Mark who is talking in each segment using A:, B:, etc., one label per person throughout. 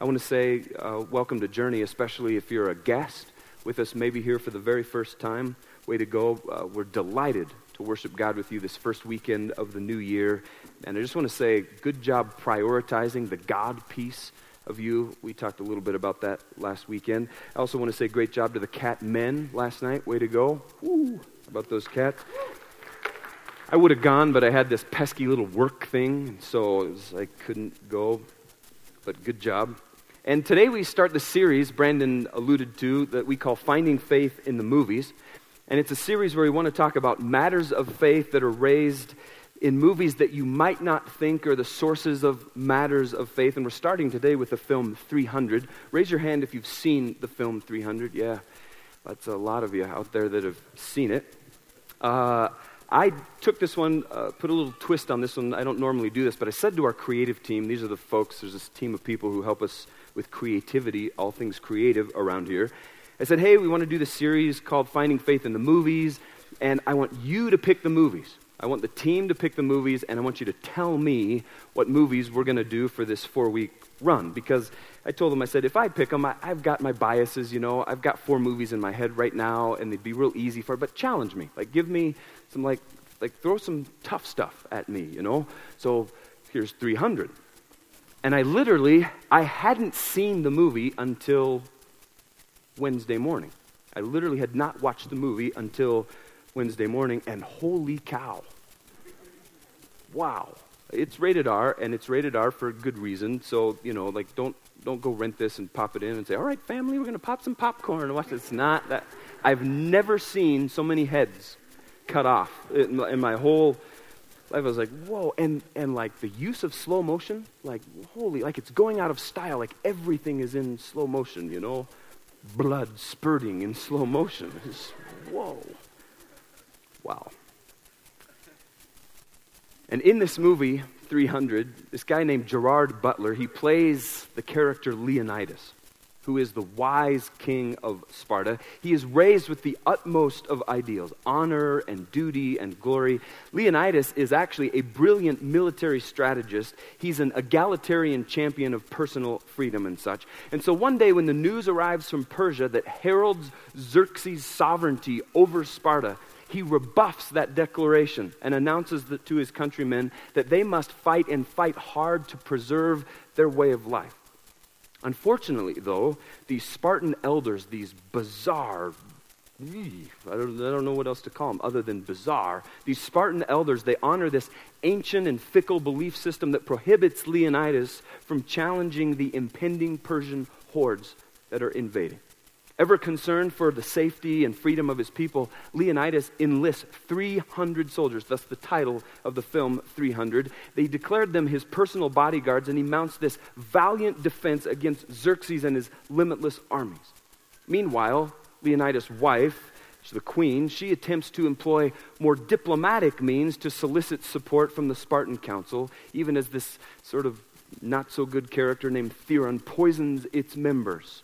A: I want to say uh, welcome to Journey, especially if you're a guest with us, maybe here for the very first time. Way to go. Uh, we're delighted to worship God with you this first weekend of the new year. And I just want to say, good job prioritizing the God piece of you. We talked a little bit about that last weekend. I also want to say, great job to the cat men last night. Way to go. Woo, about those cats. I would have gone, but I had this pesky little work thing, so was, I couldn't go. But good job. And today we start the series Brandon alluded to that we call Finding Faith in the Movies. And it's a series where we want to talk about matters of faith that are raised in movies that you might not think are the sources of matters of faith. And we're starting today with the film 300. Raise your hand if you've seen the film 300. Yeah, that's a lot of you out there that have seen it. Uh, I took this one, uh, put a little twist on this one. I don't normally do this, but I said to our creative team, these are the folks, there's this team of people who help us with creativity, all things creative around here. I said, hey, we want to do this series called Finding Faith in the Movies, and I want you to pick the movies. I want the team to pick the movies, and I want you to tell me what movies we're going to do for this four week run. Because I told them, I said, if I pick them, I, have got my biases, you know. I've got four movies in my head right now, and they'd be real easy for, but challenge me. Like, give me some like like throw some tough stuff at me, you know? So here's 300. And I literally I hadn't seen the movie until Wednesday morning. I literally had not watched the movie until Wednesday morning and holy cow. Wow. It's rated R and it's rated R for a good reason. So, you know, like don't don't go rent this and pop it in and say, "All right, family, we're going to pop some popcorn and watch." It's not that I've never seen so many heads cut off in my, in my whole life. I was like, whoa. And, and like the use of slow motion, like, holy, like it's going out of style. Like everything is in slow motion, you know? Blood spurting in slow motion. It's, whoa. Wow. And in this movie, 300, this guy named Gerard Butler, he plays the character Leonidas who is the wise king of Sparta. He is raised with the utmost of ideals honor and duty and glory. Leonidas is actually a brilliant military strategist. He's an egalitarian champion of personal freedom and such. And so one day, when the news arrives from Persia that heralds Xerxes' sovereignty over Sparta, he rebuffs that declaration and announces to his countrymen that they must fight and fight hard to preserve their way of life. Unfortunately, though, these Spartan elders, these bizarre, I don't, I don't know what else to call them other than bizarre, these Spartan elders, they honor this ancient and fickle belief system that prohibits Leonidas from challenging the impending Persian hordes that are invading. Ever concerned for the safety and freedom of his people, Leonidas enlists 300 soldiers, thus the title of the film 300. They declared them his personal bodyguards, and he mounts this valiant defense against Xerxes and his limitless armies. Meanwhile, Leonidas' wife, the queen, she attempts to employ more diplomatic means to solicit support from the Spartan council, even as this sort of not so good character named Theron poisons its members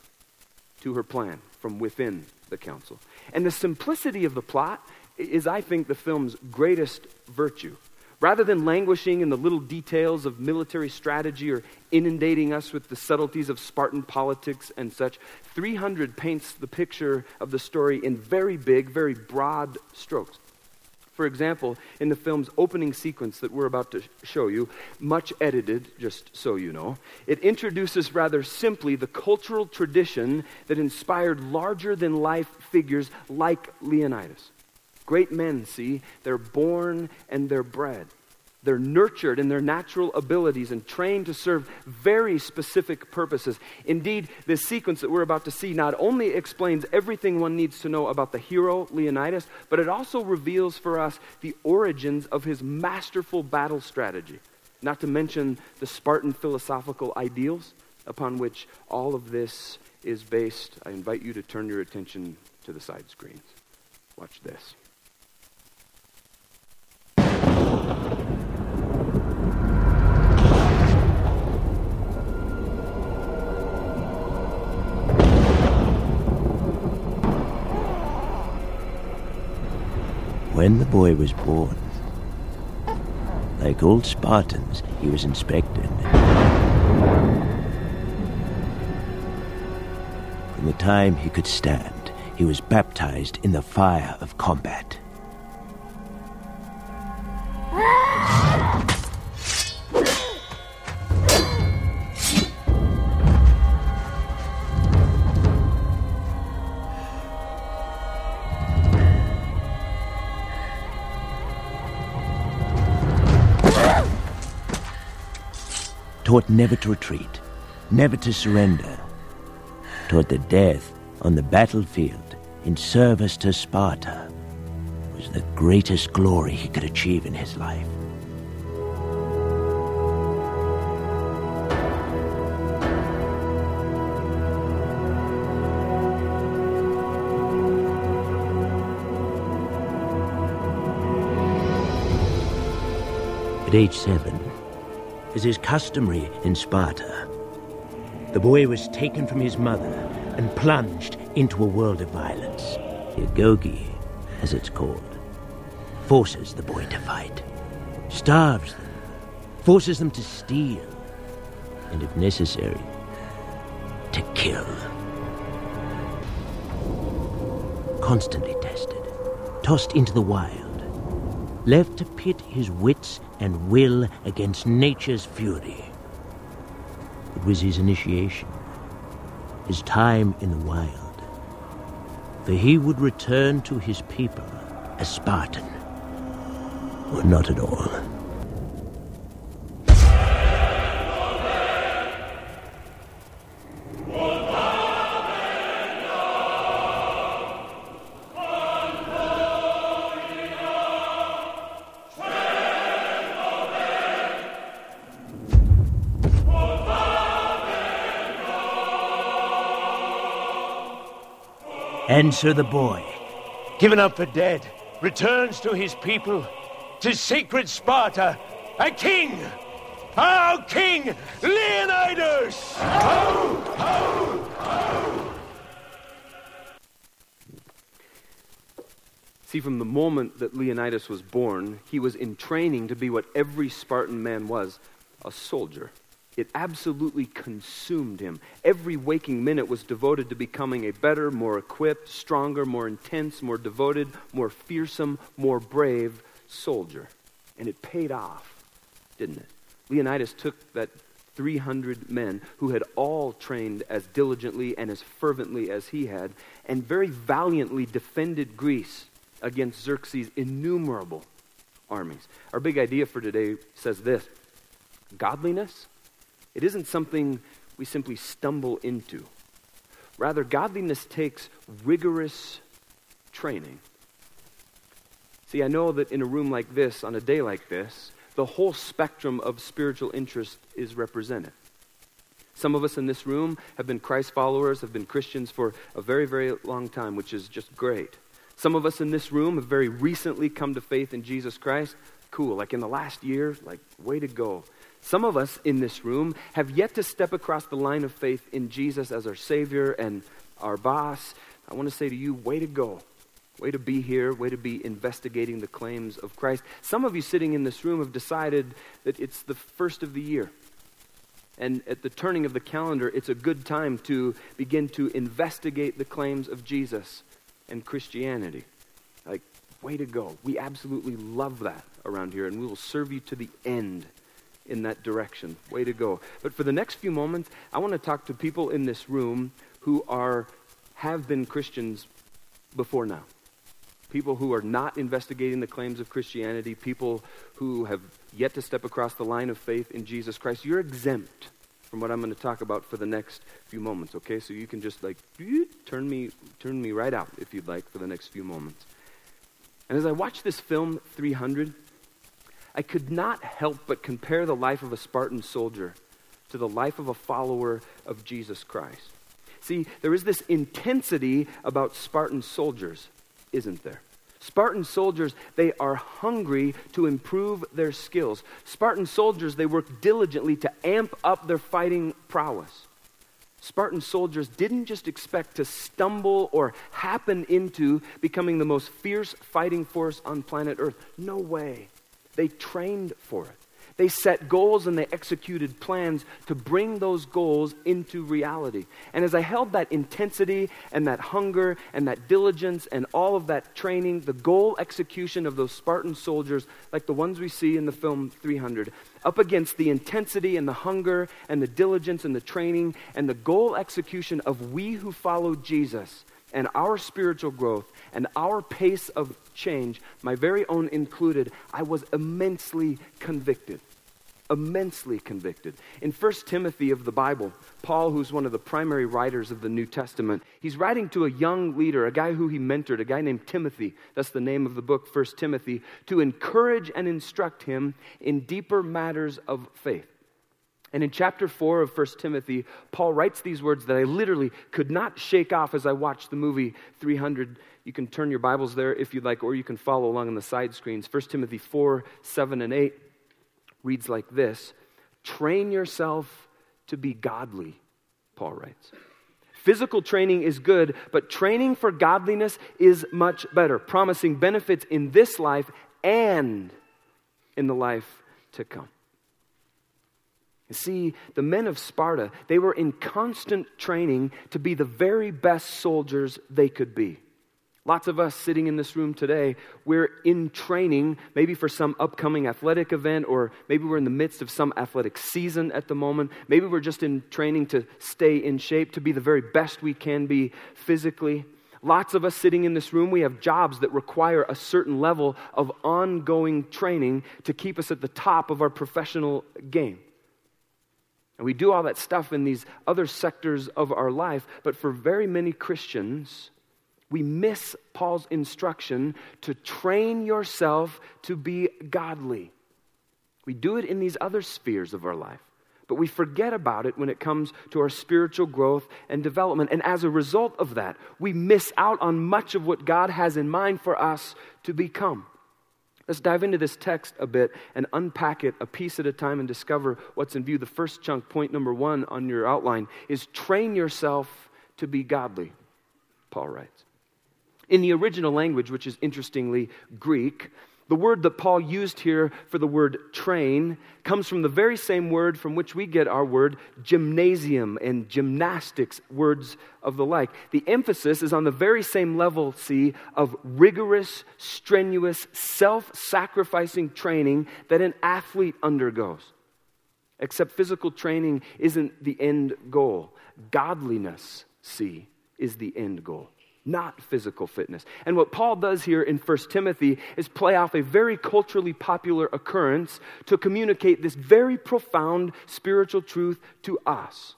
A: to her plan from within the council. And the simplicity of the plot is, I think, the film's greatest virtue. Rather than languishing in the little details of military strategy or inundating us with the subtleties of Spartan politics and such, 300 paints the picture of the story in very big, very broad strokes. For example, in the film's opening sequence that we're about to show you, much edited, just so you know, it introduces rather simply the cultural tradition that inspired larger than life figures like Leonidas. Great men, see, they're born and they're bred. They're nurtured in their natural abilities and trained to serve very specific purposes. Indeed, this sequence that we're about to see not only explains everything one needs to know about the hero Leonidas, but it also reveals for us the origins of his masterful battle strategy, not to mention the Spartan philosophical ideals upon which all of this is based. I invite you to turn your attention to the side screens. Watch this.
B: when the boy was born, like old Spartans, he was inspected. From the time he could stand, he was baptized in the fire of combat. Taught never to retreat, never to surrender. Taught that death on the battlefield in service to Sparta was the greatest glory he could achieve in his life. At age seven, as is customary in Sparta, the boy was taken from his mother and plunged into a world of violence. The as it's called, forces the boy to fight, starves them, forces them to steal, and if necessary, to kill. Constantly tested, tossed into the wild, left to pit his wits and will against nature's fury. It was his initiation, his time in the wild, for he would return to his people a Spartan, or not at all. Answer the boy, given up for dead, returns to his people, to sacred Sparta, a king, our king, Leonidas! Ho, ho, ho!
A: See, from the moment that Leonidas was born, he was in training to be what every Spartan man was a soldier. It absolutely consumed him. Every waking minute was devoted to becoming a better, more equipped, stronger, more intense, more devoted, more fearsome, more brave soldier. And it paid off, didn't it? Leonidas took that 300 men who had all trained as diligently and as fervently as he had, and very valiantly defended Greece against Xerxes' innumerable armies. Our big idea for today says this Godliness it isn't something we simply stumble into. Rather, godliness takes rigorous training. See, I know that in a room like this, on a day like this, the whole spectrum of spiritual interest is represented. Some of us in this room have been Christ followers, have been Christians for a very, very long time, which is just great. Some of us in this room have very recently come to faith in Jesus Christ. Cool. Like in the last year, like, way to go. Some of us in this room have yet to step across the line of faith in Jesus as our Savior and our boss. I want to say to you, way to go. Way to be here, way to be investigating the claims of Christ. Some of you sitting in this room have decided that it's the first of the year. And at the turning of the calendar, it's a good time to begin to investigate the claims of Jesus and Christianity. Like, way to go. We absolutely love that around here, and we will serve you to the end in that direction. Way to go. But for the next few moments, I want to talk to people in this room who are have been Christians before now. People who are not investigating the claims of Christianity, people who have yet to step across the line of faith in Jesus Christ. You're exempt from what I'm going to talk about for the next few moments, okay? So you can just like turn me turn me right out if you'd like for the next few moments. And as I watch this film 300, I could not help but compare the life of a Spartan soldier to the life of a follower of Jesus Christ. See, there is this intensity about Spartan soldiers, isn't there? Spartan soldiers, they are hungry to improve their skills. Spartan soldiers, they work diligently to amp up their fighting prowess. Spartan soldiers didn't just expect to stumble or happen into becoming the most fierce fighting force on planet Earth. No way. They trained for it. They set goals and they executed plans to bring those goals into reality. And as I held that intensity and that hunger and that diligence and all of that training, the goal execution of those Spartan soldiers, like the ones we see in the film 300, up against the intensity and the hunger and the diligence and the training and the goal execution of we who follow Jesus and our spiritual growth and our pace of change, my very own included, I was immensely convicted immensely convicted. In 1 Timothy of the Bible, Paul, who's one of the primary writers of the New Testament, he's writing to a young leader, a guy who he mentored, a guy named Timothy. That's the name of the book, 1 Timothy, to encourage and instruct him in deeper matters of faith. And in chapter 4 of 1 Timothy, Paul writes these words that I literally could not shake off as I watched the movie 300. You can turn your Bibles there if you'd like, or you can follow along on the side screens. 1 Timothy 4, 7, and 8 reads like this Train yourself to be godly, Paul writes. Physical training is good, but training for godliness is much better, promising benefits in this life and in the life to come. You see, the men of Sparta, they were in constant training to be the very best soldiers they could be. Lots of us sitting in this room today, we're in training, maybe for some upcoming athletic event, or maybe we're in the midst of some athletic season at the moment. Maybe we're just in training to stay in shape, to be the very best we can be physically. Lots of us sitting in this room, we have jobs that require a certain level of ongoing training to keep us at the top of our professional game. And we do all that stuff in these other sectors of our life, but for very many Christians, we miss Paul's instruction to train yourself to be godly. We do it in these other spheres of our life, but we forget about it when it comes to our spiritual growth and development. And as a result of that, we miss out on much of what God has in mind for us to become. Let's dive into this text a bit and unpack it a piece at a time and discover what's in view. The first chunk, point number one on your outline, is train yourself to be godly, Paul writes. In the original language, which is interestingly Greek, the word that Paul used here for the word train comes from the very same word from which we get our word gymnasium and gymnastics, words of the like. The emphasis is on the very same level, see, of rigorous, strenuous, self sacrificing training that an athlete undergoes. Except physical training isn't the end goal, godliness, see, is the end goal not physical fitness. And what Paul does here in 1 Timothy is play off a very culturally popular occurrence to communicate this very profound spiritual truth to us.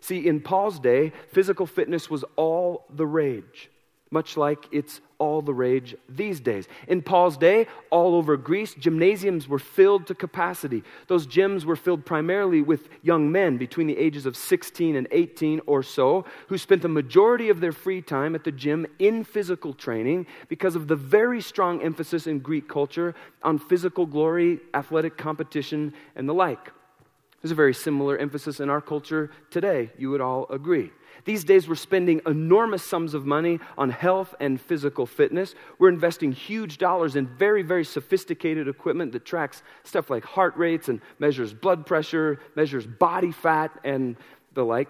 A: See, in Paul's day, physical fitness was all the rage much like it's all the rage these days. In Paul's day, all over Greece, gymnasiums were filled to capacity. Those gyms were filled primarily with young men between the ages of 16 and 18 or so, who spent the majority of their free time at the gym in physical training because of the very strong emphasis in Greek culture on physical glory, athletic competition, and the like. There's a very similar emphasis in our culture today, you would all agree. These days, we're spending enormous sums of money on health and physical fitness. We're investing huge dollars in very, very sophisticated equipment that tracks stuff like heart rates and measures blood pressure, measures body fat, and the like.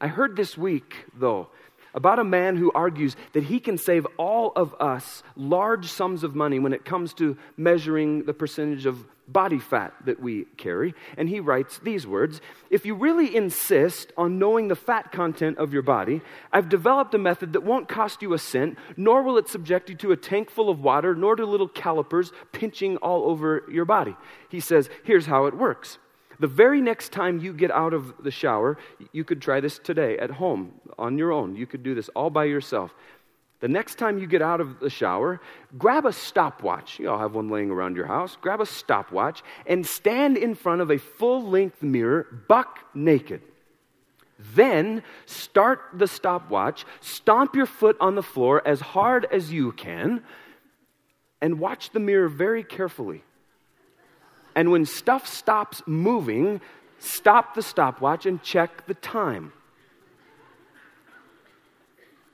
A: I heard this week, though, about a man who argues that he can save all of us large sums of money when it comes to measuring the percentage of body fat that we carry. And he writes these words If you really insist on knowing the fat content of your body, I've developed a method that won't cost you a cent, nor will it subject you to a tank full of water, nor to little calipers pinching all over your body. He says, Here's how it works. The very next time you get out of the shower, you could try this today at home on your own. You could do this all by yourself. The next time you get out of the shower, grab a stopwatch. You all have one laying around your house. Grab a stopwatch and stand in front of a full length mirror, buck naked. Then start the stopwatch, stomp your foot on the floor as hard as you can, and watch the mirror very carefully. And when stuff stops moving, stop the stopwatch and check the time.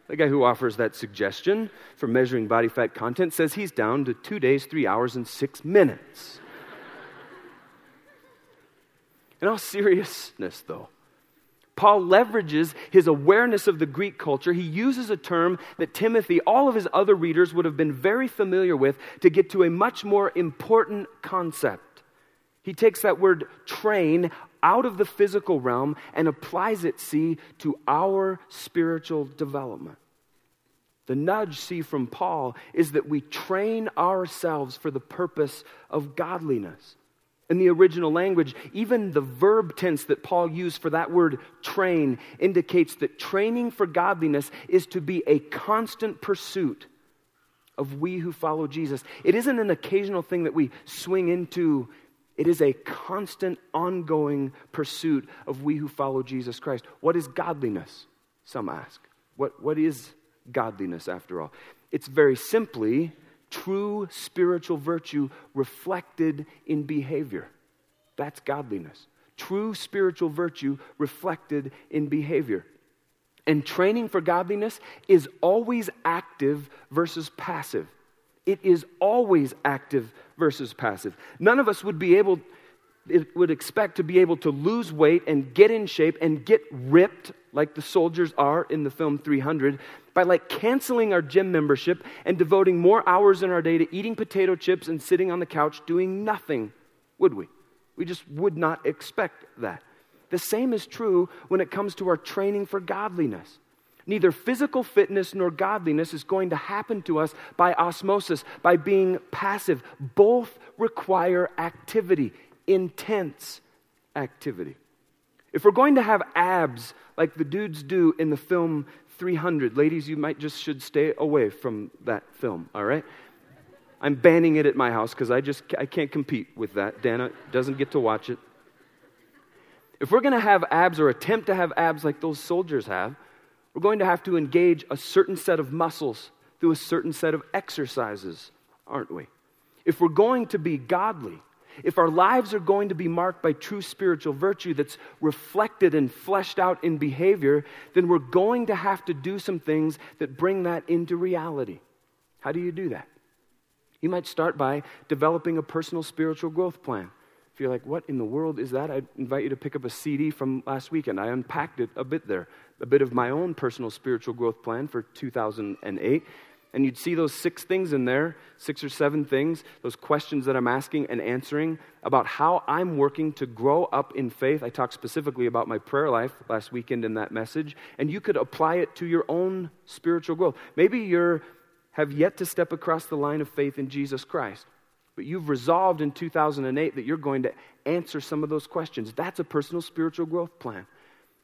A: The guy who offers that suggestion for measuring body fat content says he's down to two days, three hours, and six minutes. In all seriousness, though, Paul leverages his awareness of the Greek culture. He uses a term that Timothy, all of his other readers, would have been very familiar with to get to a much more important concept. He takes that word train out of the physical realm and applies it, see, to our spiritual development. The nudge, see, from Paul is that we train ourselves for the purpose of godliness. In the original language, even the verb tense that Paul used for that word train indicates that training for godliness is to be a constant pursuit of we who follow Jesus. It isn't an occasional thing that we swing into, it is a constant, ongoing pursuit of we who follow Jesus Christ. What is godliness? Some ask. What, what is godliness, after all? It's very simply true spiritual virtue reflected in behavior. That's godliness. True spiritual virtue reflected in behavior. And training for godliness is always active versus passive. It is always active versus passive. None of us would be able, would expect to be able to lose weight and get in shape and get ripped like the soldiers are in the film 300 by like canceling our gym membership and devoting more hours in our day to eating potato chips and sitting on the couch doing nothing, would we? We just would not expect that. The same is true when it comes to our training for godliness. Neither physical fitness nor godliness is going to happen to us by osmosis, by being passive. Both require activity, intense activity. If we're going to have abs like the dudes do in the film 300. Ladies, you might just should stay away from that film, all right? I'm banning it at my house because I just I can't compete with that. Dana doesn't get to watch it. If we're going to have abs or attempt to have abs like those soldiers have, we're going to have to engage a certain set of muscles through a certain set of exercises, aren't we? If we're going to be godly, if our lives are going to be marked by true spiritual virtue that's reflected and fleshed out in behavior, then we're going to have to do some things that bring that into reality. How do you do that? You might start by developing a personal spiritual growth plan. If you're like, what in the world is that? I invite you to pick up a CD from last weekend. I unpacked it a bit there, a bit of my own personal spiritual growth plan for 2008 and you'd see those six things in there, six or seven things, those questions that I'm asking and answering about how I'm working to grow up in faith. I talked specifically about my prayer life last weekend in that message, and you could apply it to your own spiritual growth. Maybe you're have yet to step across the line of faith in Jesus Christ, but you've resolved in 2008 that you're going to answer some of those questions. That's a personal spiritual growth plan.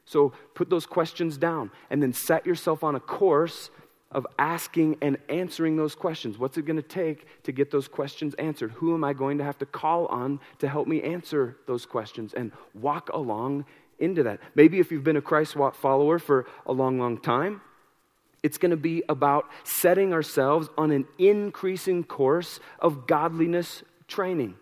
A: So put those questions down and then set yourself on a course of asking and answering those questions. What's it going to take to get those questions answered? Who am I going to have to call on to help me answer those questions and walk along into that? Maybe if you've been a Christ follower for a long, long time, it's going to be about setting ourselves on an increasing course of godliness training.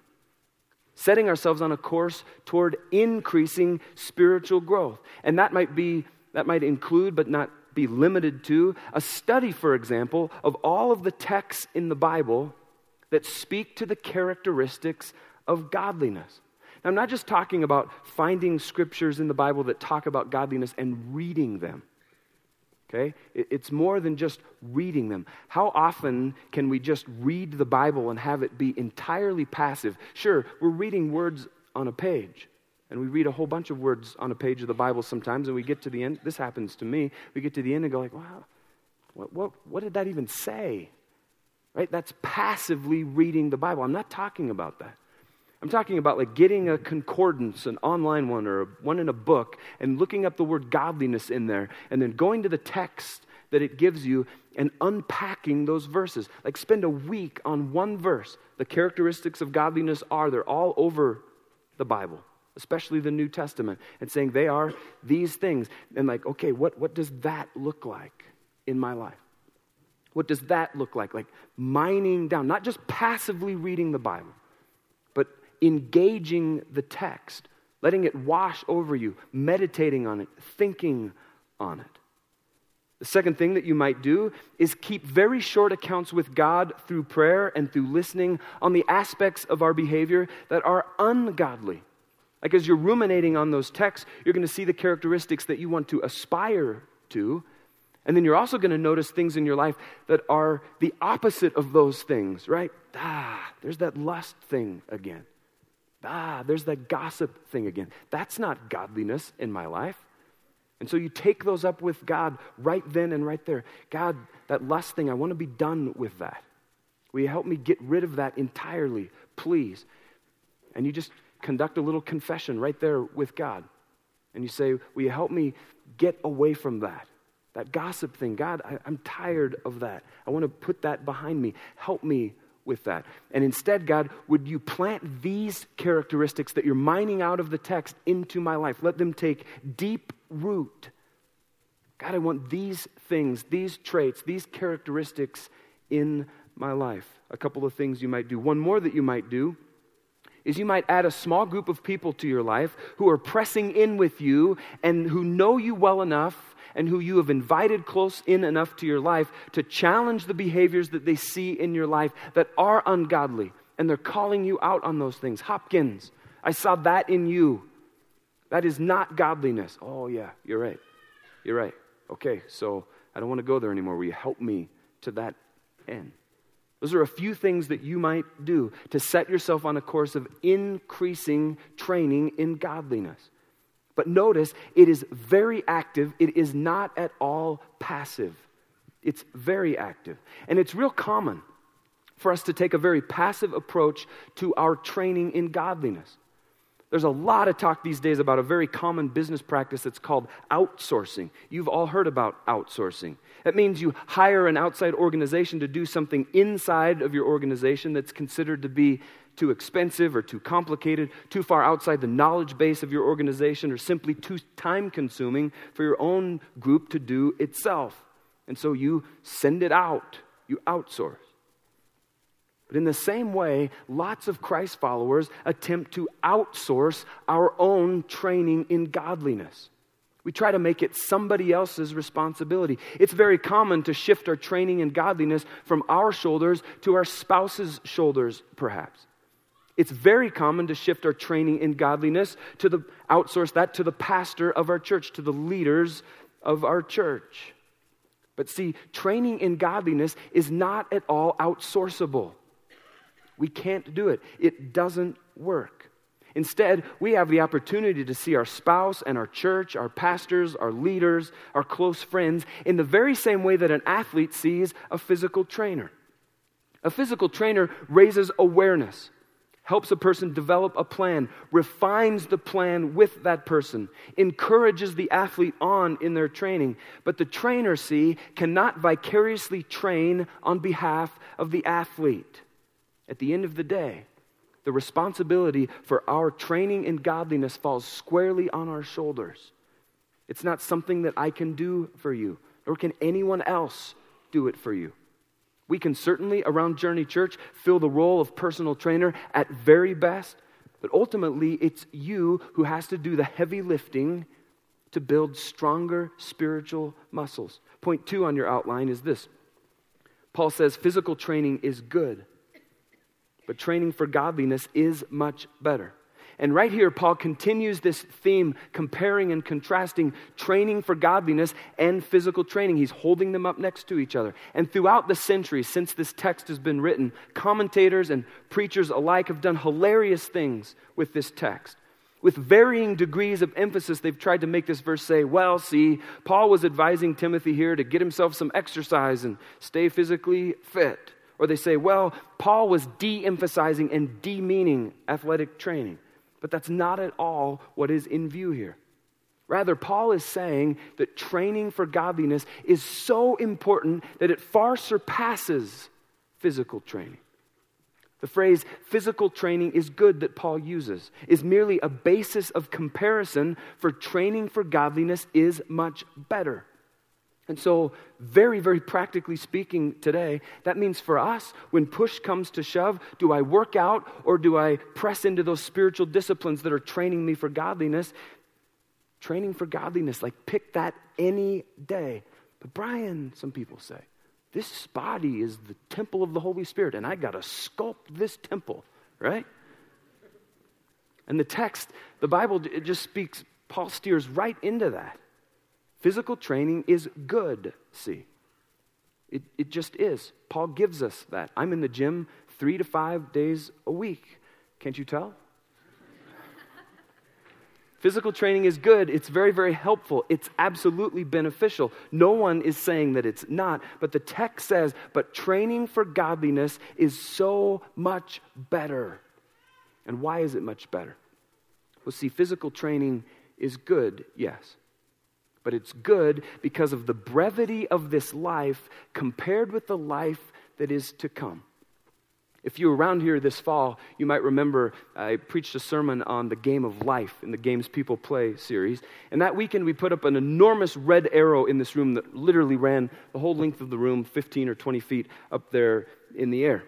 A: Setting ourselves on a course toward increasing spiritual growth. And that might be that might include but not be limited to a study, for example, of all of the texts in the Bible that speak to the characteristics of godliness. Now, I'm not just talking about finding scriptures in the Bible that talk about godliness and reading them. Okay? It's more than just reading them. How often can we just read the Bible and have it be entirely passive? Sure, we're reading words on a page. And we read a whole bunch of words on a page of the Bible sometimes, and we get to the end. This happens to me. We get to the end and go like, "Wow, what, what, what did that even say?" Right? That's passively reading the Bible. I'm not talking about that. I'm talking about like getting a concordance, an online one or one in a book, and looking up the word godliness in there, and then going to the text that it gives you and unpacking those verses. Like spend a week on one verse. The characteristics of godliness are, they're all over the Bible especially the New Testament, and saying they are these things. And like, okay, what, what does that look like in my life? What does that look like? Like mining down, not just passively reading the Bible, engaging the text, letting it wash over you, meditating on it, thinking on it. The second thing that you might do is keep very short accounts with God through prayer and through listening on the aspects of our behavior that are ungodly Like as you're ruminating on those texts, you're going to see the characteristics that you want to aspire to. And then you're also going to notice things in your life that are the opposite of those things, right? Ah, there's that lust thing again. Ah, there's that gossip thing again. That's not godliness in my life. And so you take those up with God right then and right there. God, that lust thing, I want to be done with that. Will you help me get rid of that entirely, please? And you just conduct a little confession right there with God. And you say, Will you help me get away from that? That gossip thing. God, I, am tired of that. I want to put that behind me. Help me with that. And instead, God, would you plant these characteristics that you're mining out of the text into my life? Let them take deep root. God, I want these things, these traits, these characteristics in my life. A couple of things you might do. One more that you might do is you might add a small group of people to your life who are pressing in with you and who know you well enough and who you have invited close in enough to your life to challenge the behaviors that they see in your life that are ungodly. And they're calling you out on those things. Hopkins, I saw that in you. That is not godliness. Oh, yeah, you're right. You're right. Okay, so I don't want to go there anymore. Will you help me to that end? Those are a few things that you might do to set yourself on a course of increasing training in godliness. But notice, it is very active. It is not at all passive. It's very active. And it's real common for us to take a very passive approach to our training in godliness. There's a lot of talk these days about a very common business practice that's called outsourcing. You've all heard about outsourcing. That means you hire an outside organization to do something inside of your organization that's considered to be too expensive or too complicated, too far outside the knowledge base of your organization, or simply too time consuming for your own group to do itself. And so you send it out, you outsource. But in the same way, lots of Christ followers attempt to outsource our own training in godliness. We try to make it somebody else's responsibility. It's very common to shift our training in godliness from our shoulders to our spouse's shoulders, perhaps. It's very common to shift our training in godliness to the outsource that to the pastor of our church, to the leaders of our church. But see, training in godliness is not at all outsourceable. We can't do it, it doesn't work. Instead, we have the opportunity to see our spouse and our church, our pastors, our leaders, our close friends in the very same way that an athlete sees a physical trainer. A physical trainer raises awareness, helps a person develop a plan, refines the plan with that person, encourages the athlete on in their training. But the trainer, see, cannot vicariously train on behalf of the athlete. At the end of the day, the responsibility for our training in godliness falls squarely on our shoulders. It's not something that I can do for you, nor can anyone else do it for you. We can certainly, around Journey Church, fill the role of personal trainer at very best, but ultimately, it's you who has to do the heavy lifting to build stronger spiritual muscles. Point two on your outline is this Paul says physical training is good but training for godliness is much better. And right here, Paul continues this theme, comparing and contrasting training for godliness and physical training. He's holding them up next to each other. And throughout the centuries, since this text has been written, commentators and preachers alike have done hilarious things with this text. With varying degrees of emphasis, they've tried to make this verse say, well, see, Paul was advising Timothy here to get himself some exercise and stay physically fit. Or they say, well, Paul was de emphasizing and demeaning athletic training. But that's not at all what is in view here. Rather, Paul is saying that training for godliness is so important that it far surpasses physical training. The phrase physical training is good that Paul uses is merely a basis of comparison for training for godliness is much better. And so, very, very practically speaking today, that means for us, when push comes to shove, do I work out or do I press into those spiritual disciplines that are training me for godliness? Training for godliness, like pick that any day. But, Brian, some people say, this body is the temple of the Holy Spirit, and I got to sculpt this temple, right? And the text, the Bible, it just speaks, Paul steers right into that. Physical training is good, see. It, it just is. Paul gives us that. I'm in the gym three to five days a week. Can't you tell? Physical training is good. It's very, very helpful. It's absolutely beneficial. No one is saying that it's not. But the text says, but training for godliness is so much better. And why is it much better? Well, see, physical training is good, yes. But it's good because of the brevity of this life compared with the life that is to come. If you were around here this fall, you might remember I preached a sermon on the game of life in the Games People Play series. And that weekend, we put up an enormous red arrow in this room that literally ran the whole length of the room, 15 or 20 feet up there in the air.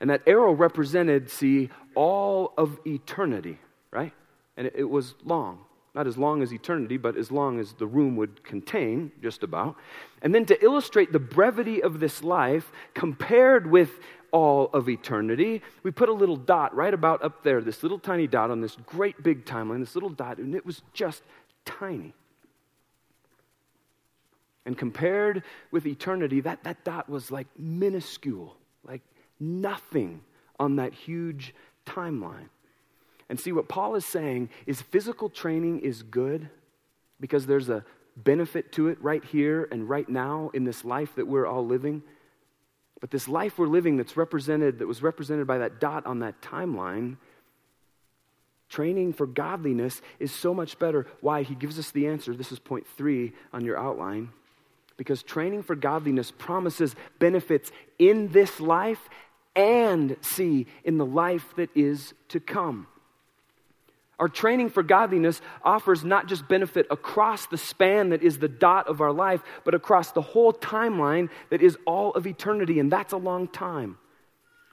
A: And that arrow represented, see, all of eternity, right? And it, it was long. Not as long as eternity, but as long as the room would contain, just about. And then to illustrate the brevity of this life compared with all of eternity. We put a little dot right about up there, this little tiny dot on this great big timeline, this little dot, and it was just tiny. And compared with eternity, that, that dot was like minuscule, like nothing on that huge timeline. And see, what Paul is saying is physical training is good because there's a benefit to it right here and right now in this life that we're all living. But this life we're living that's represented, that was represented by that dot on that timeline, training for godliness is so much better. Why? He gives us the answer. This is point three on your outline. Because training for godliness promises benefits in this life and, see, in the life that is to come. Our training for godliness offers not just benefit across the span that is the dot of our life, but across the whole timeline that is all of eternity, and that's a long time.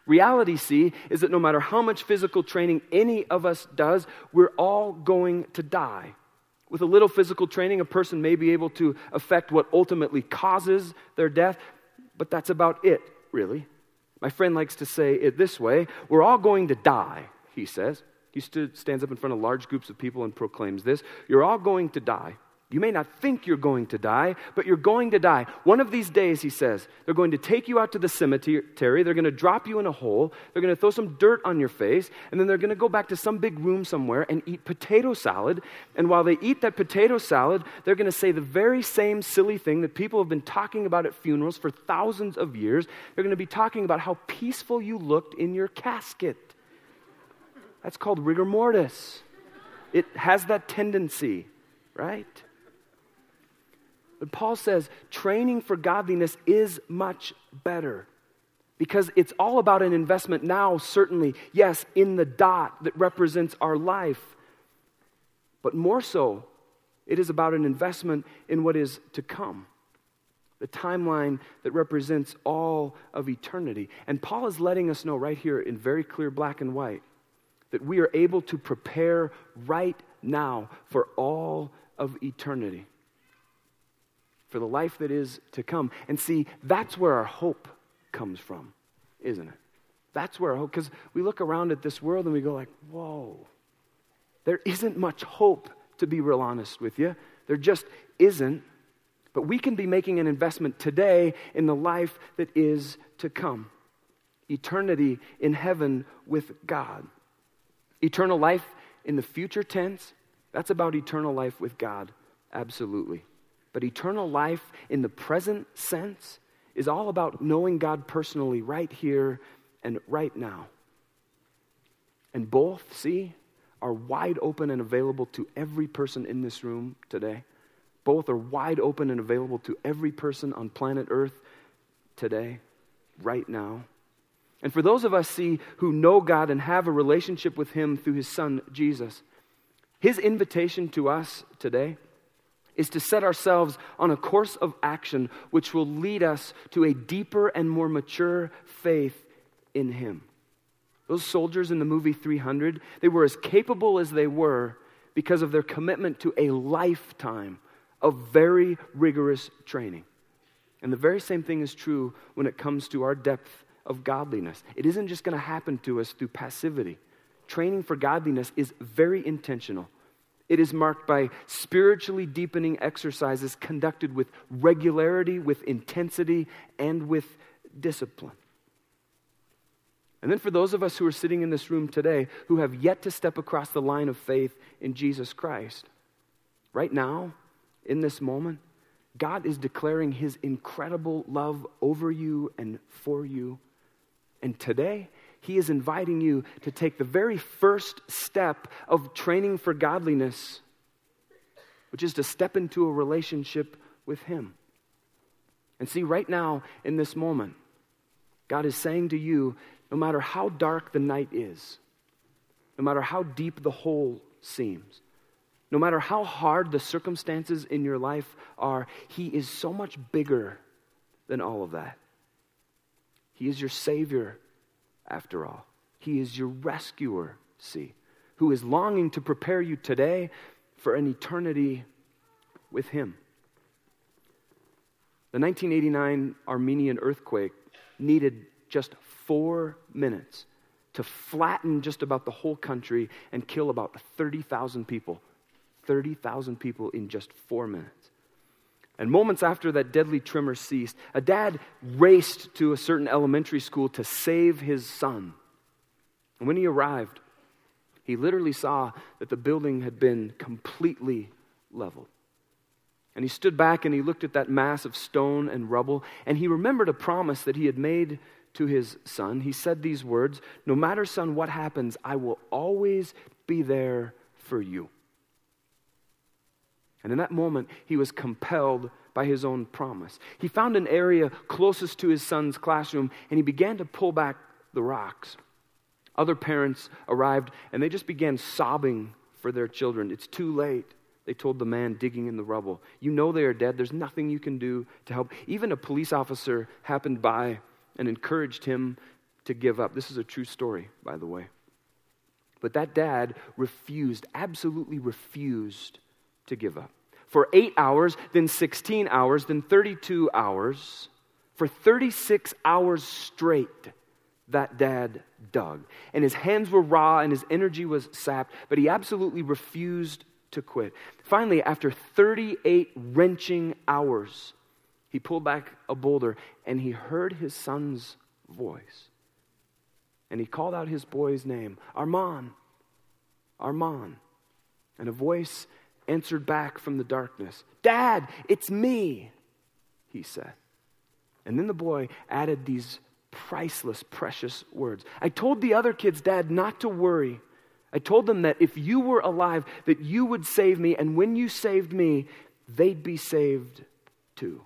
A: Reality, see, is that no matter how much physical training any of us does, we're all going to die. With a little physical training, a person may be able to affect what ultimately causes their death, but that's about it, really. My friend likes to say it this way We're all going to die, he says. He stood, stands up in front of large groups of people and proclaims this You're all going to die. You may not think you're going to die, but you're going to die. One of these days, he says, they're going to take you out to the cemetery. They're going to drop you in a hole. They're going to throw some dirt on your face. And then they're going to go back to some big room somewhere and eat potato salad. And while they eat that potato salad, they're going to say the very same silly thing that people have been talking about at funerals for thousands of years. They're going to be talking about how peaceful you looked in your casket. That's called rigor mortis. It has that tendency, right? But Paul says training for godliness is much better because it's all about an investment now, certainly, yes, in the dot that represents our life. But more so, it is about an investment in what is to come the timeline that represents all of eternity. And Paul is letting us know right here in very clear black and white that we are able to prepare right now for all of eternity, for the life that is to come. And see, that's where our hope comes from, isn't it? That's where our hope, because we look around at this world and we go like, whoa, there isn't much hope, to be real honest with you. There just isn't. But we can be making an investment today in the life that is to come eternity in heaven with God. Eternal life in the future tense, that's about eternal life with God, absolutely. But eternal life in the present sense is all about knowing God personally right here and right now. And both, see, are wide open and available to every person in this room today. Both are wide open and available to every person on planet Earth today, right now. And for those of us, see, who know God and have a relationship with Him through His Son, Jesus, His invitation to us today is to set ourselves on a course of action which will lead us to a deeper and more mature faith in Him. Those soldiers in the movie 300, they were as capable as they were because of their commitment to a lifetime of very rigorous training. And the very same thing is true when it comes to our depth of godliness. It isn't just going to happen to us through passivity. training for godliness is very intentional. It is marked by spiritually deepening exercises conducted with regularity, with intensity, and with discipline. And then for those of us who are sitting in this room today who have yet to step across the line of faith in Jesus Christ, right now, in this moment, God is declaring his incredible love over you and for you. And today, he is inviting you to take the very first step of training for godliness, which is to step into a relationship with him. And see, right now, in this moment, God is saying to you no matter how dark the night is, no matter how deep the hole seems, no matter how hard the circumstances in your life are, He is so much bigger than all of that. He is your Savior, after all. He is your rescuer, see, who is longing to prepare you today for an eternity with Him. The 1989 Armenian earthquake needed just four minutes to flatten just about the whole country and kill about 30,000 people 30,000 people in just four minutes. And moments after that deadly tremor ceased, a dad raced to a certain elementary school to save his son. And when he arrived, he literally saw that the building had been completely leveled. And he stood back and he looked at that mass of stone and rubble, and he remembered a promise that he had made to his son. He said these words No matter, son, what happens, I will always be there for you. And in that moment, he was compelled by his own promise. He found an area closest to his son's classroom and he began to pull back the rocks. Other parents arrived and they just began sobbing for their children. It's too late, they told the man digging in the rubble. You know they are dead. There's nothing you can do to help. Even a police officer happened by and encouraged him to give up. This is a true story, by the way. But that dad refused, absolutely refused to give up. For eight hours, then 16 hours, then 32 hours. For 36 hours straight, that dad dug. And his hands were raw and his energy was sapped, but he absolutely refused to quit. Finally, after 38 wrenching hours, he pulled back a boulder and he heard his son's voice. And he called out his boy's name Armand, Armand. And a voice answered back from the darkness, Dad, it's me, he said. And then the boy added these priceless, precious words. I told the other kids, Dad, not to worry. I told them that if you were alive, that you would save me, and when you saved me, they'd be saved too.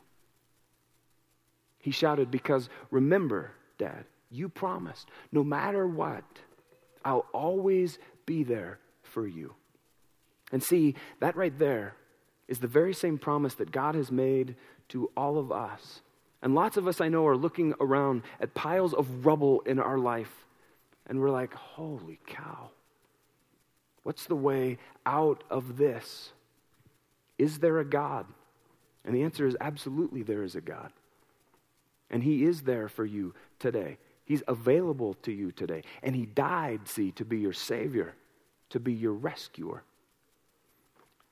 A: He shouted, Because remember, Dad, you promised, no matter what, I'll always be there for you. And see, that right there is the very same promise that God has made to all of us. And lots of us I know are looking around at piles of rubble in our life, and we're like, holy cow, what's the way out of this? Is there a God? And the answer is absolutely there is a God. And He is there for you today. He's available to you today. And He died, see, to be your Savior, to be your rescuer.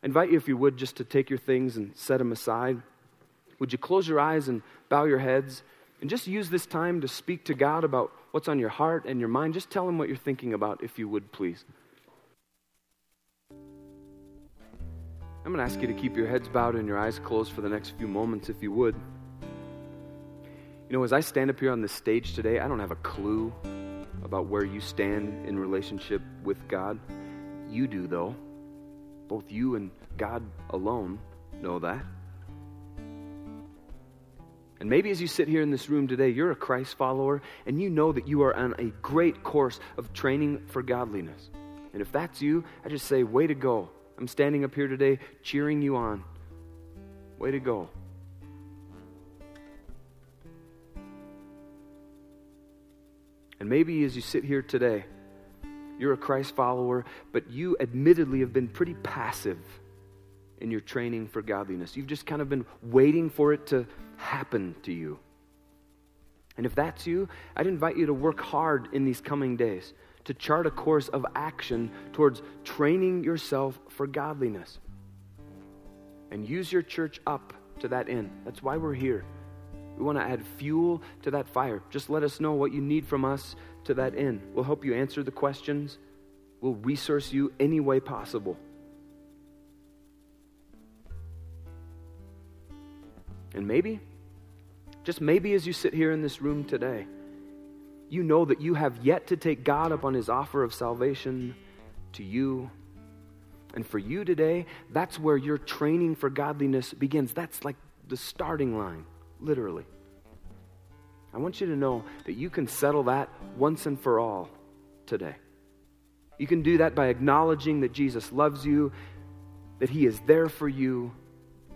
A: I invite you, if you would, just to take your things and set them aside. Would you close your eyes and bow your heads and just use this time to speak to God about what's on your heart and your mind? Just tell Him what you're thinking about, if you would, please. I'm going to ask you to keep your heads bowed and your eyes closed for the next few moments, if you would. You know, as I stand up here on this stage today, I don't have a clue about where you stand in relationship with God. You do, though. Both you and God alone know that. And maybe as you sit here in this room today, you're a Christ follower and you know that you are on a great course of training for godliness. And if that's you, I just say, way to go. I'm standing up here today cheering you on. Way to go. And maybe as you sit here today, you're a Christ follower, but you admittedly have been pretty passive in your training for godliness. You've just kind of been waiting for it to happen to you. And if that's you, I'd invite you to work hard in these coming days to chart a course of action towards training yourself for godliness. And use your church up to that end. That's why we're here. We want to add fuel to that fire. Just let us know what you need from us to that end. We'll help you answer the questions, we'll resource you any way possible. And maybe, just maybe as you sit here in this room today, you know that you have yet to take God up on his offer of salvation to you. And for you today, that's where your training for godliness begins. That's like the starting line, literally. I want you to know that you can settle that once and for all today. You can do that by acknowledging that Jesus loves you, that he is there for you,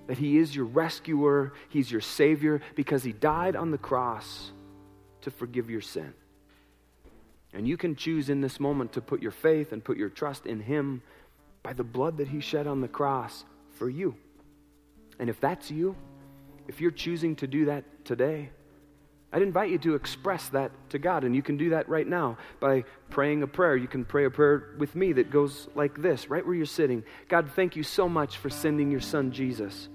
A: that he is your rescuer, he's your savior, because he died on the cross to forgive your sin. And you can choose in this moment to put your faith and put your trust in him by the blood that he shed on the cross for you. And if that's you, if you're choosing to do that today, I'd invite you to express that to God. And you can do that right now by praying a prayer. You can pray a prayer with me that goes like this, right where you're sitting God, thank you so much for sending your son Jesus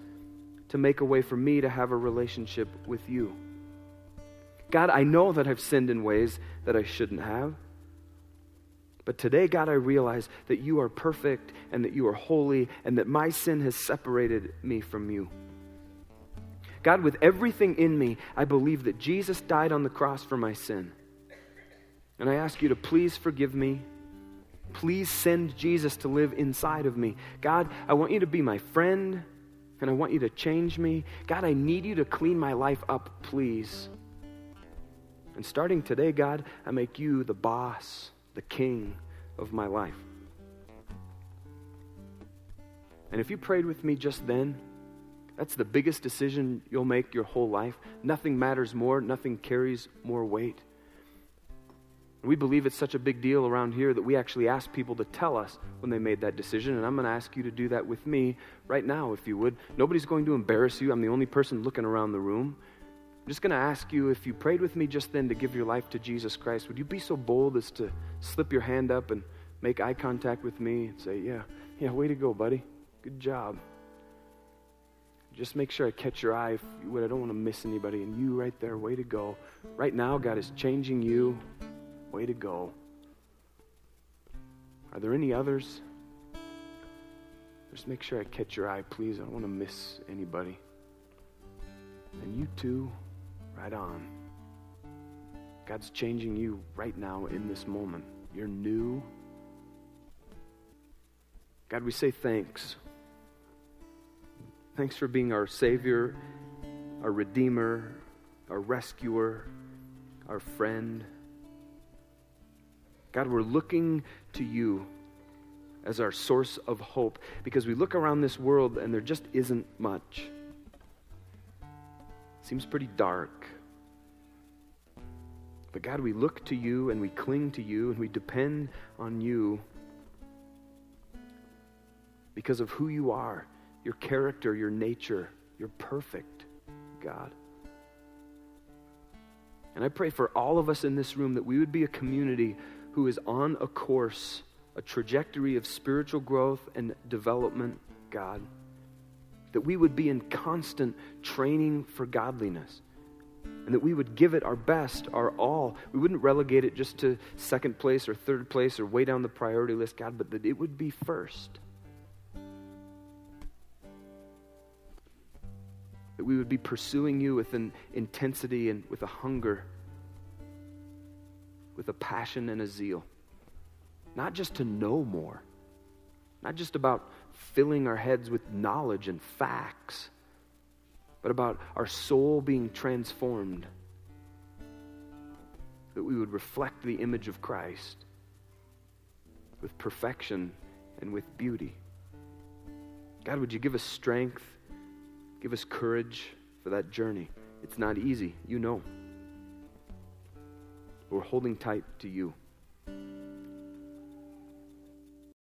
A: to make a way for me to have a relationship with you. God, I know that I've sinned in ways that I shouldn't have. But today, God, I realize that you are perfect and that you are holy and that my sin has separated me from you. God, with everything in me, I believe that Jesus died on the cross for my sin. And I ask you to please forgive me. Please send Jesus to live inside of me. God, I want you to be my friend and I want you to change me. God, I need you to clean my life up, please. And starting today, God, I make you the boss, the king of my life. And if you prayed with me just then, that's the biggest decision you'll make your whole life. Nothing matters more, nothing carries more weight. We believe it's such a big deal around here that we actually ask people to tell us when they made that decision. And I'm going to ask you to do that with me right now, if you would. Nobody's going to embarrass you. I'm the only person looking around the room. I'm just going to ask you if you prayed with me just then to give your life to Jesus Christ, would you be so bold as to slip your hand up and make eye contact with me and say, Yeah, yeah, way to go, buddy. Good job. Just make sure I catch your eye if you would. I don't want to miss anybody. And you right there, way to go. Right now, God is changing you. Way to go. Are there any others? Just make sure I catch your eye, please. I don't want to miss anybody. And you too. Right on. God's changing you right now in this moment. You're new. God, we say thanks. Thanks for being our Savior, our Redeemer, our Rescuer, our friend. God, we're looking to you as our source of hope because we look around this world and there just isn't much. It Seems pretty dark. But God, we look to you and we cling to you and we depend on you because of who you are, your character, your nature. You're perfect, God. And I pray for all of us in this room that we would be a community who is on a course, a trajectory of spiritual growth and development, God that we would be in constant training for godliness and that we would give it our best, our all. We wouldn't relegate it just to second place or third place or way down the priority list, God, but that it would be first. We would be pursuing you with an intensity and with a hunger, with a passion and a zeal. Not just to know more, not just about filling our heads with knowledge and facts, but about our soul being transformed. That we would reflect the image of Christ with perfection and with beauty. God, would you give us strength, give us courage for that journey? It's not easy, you know. We're holding tight to you.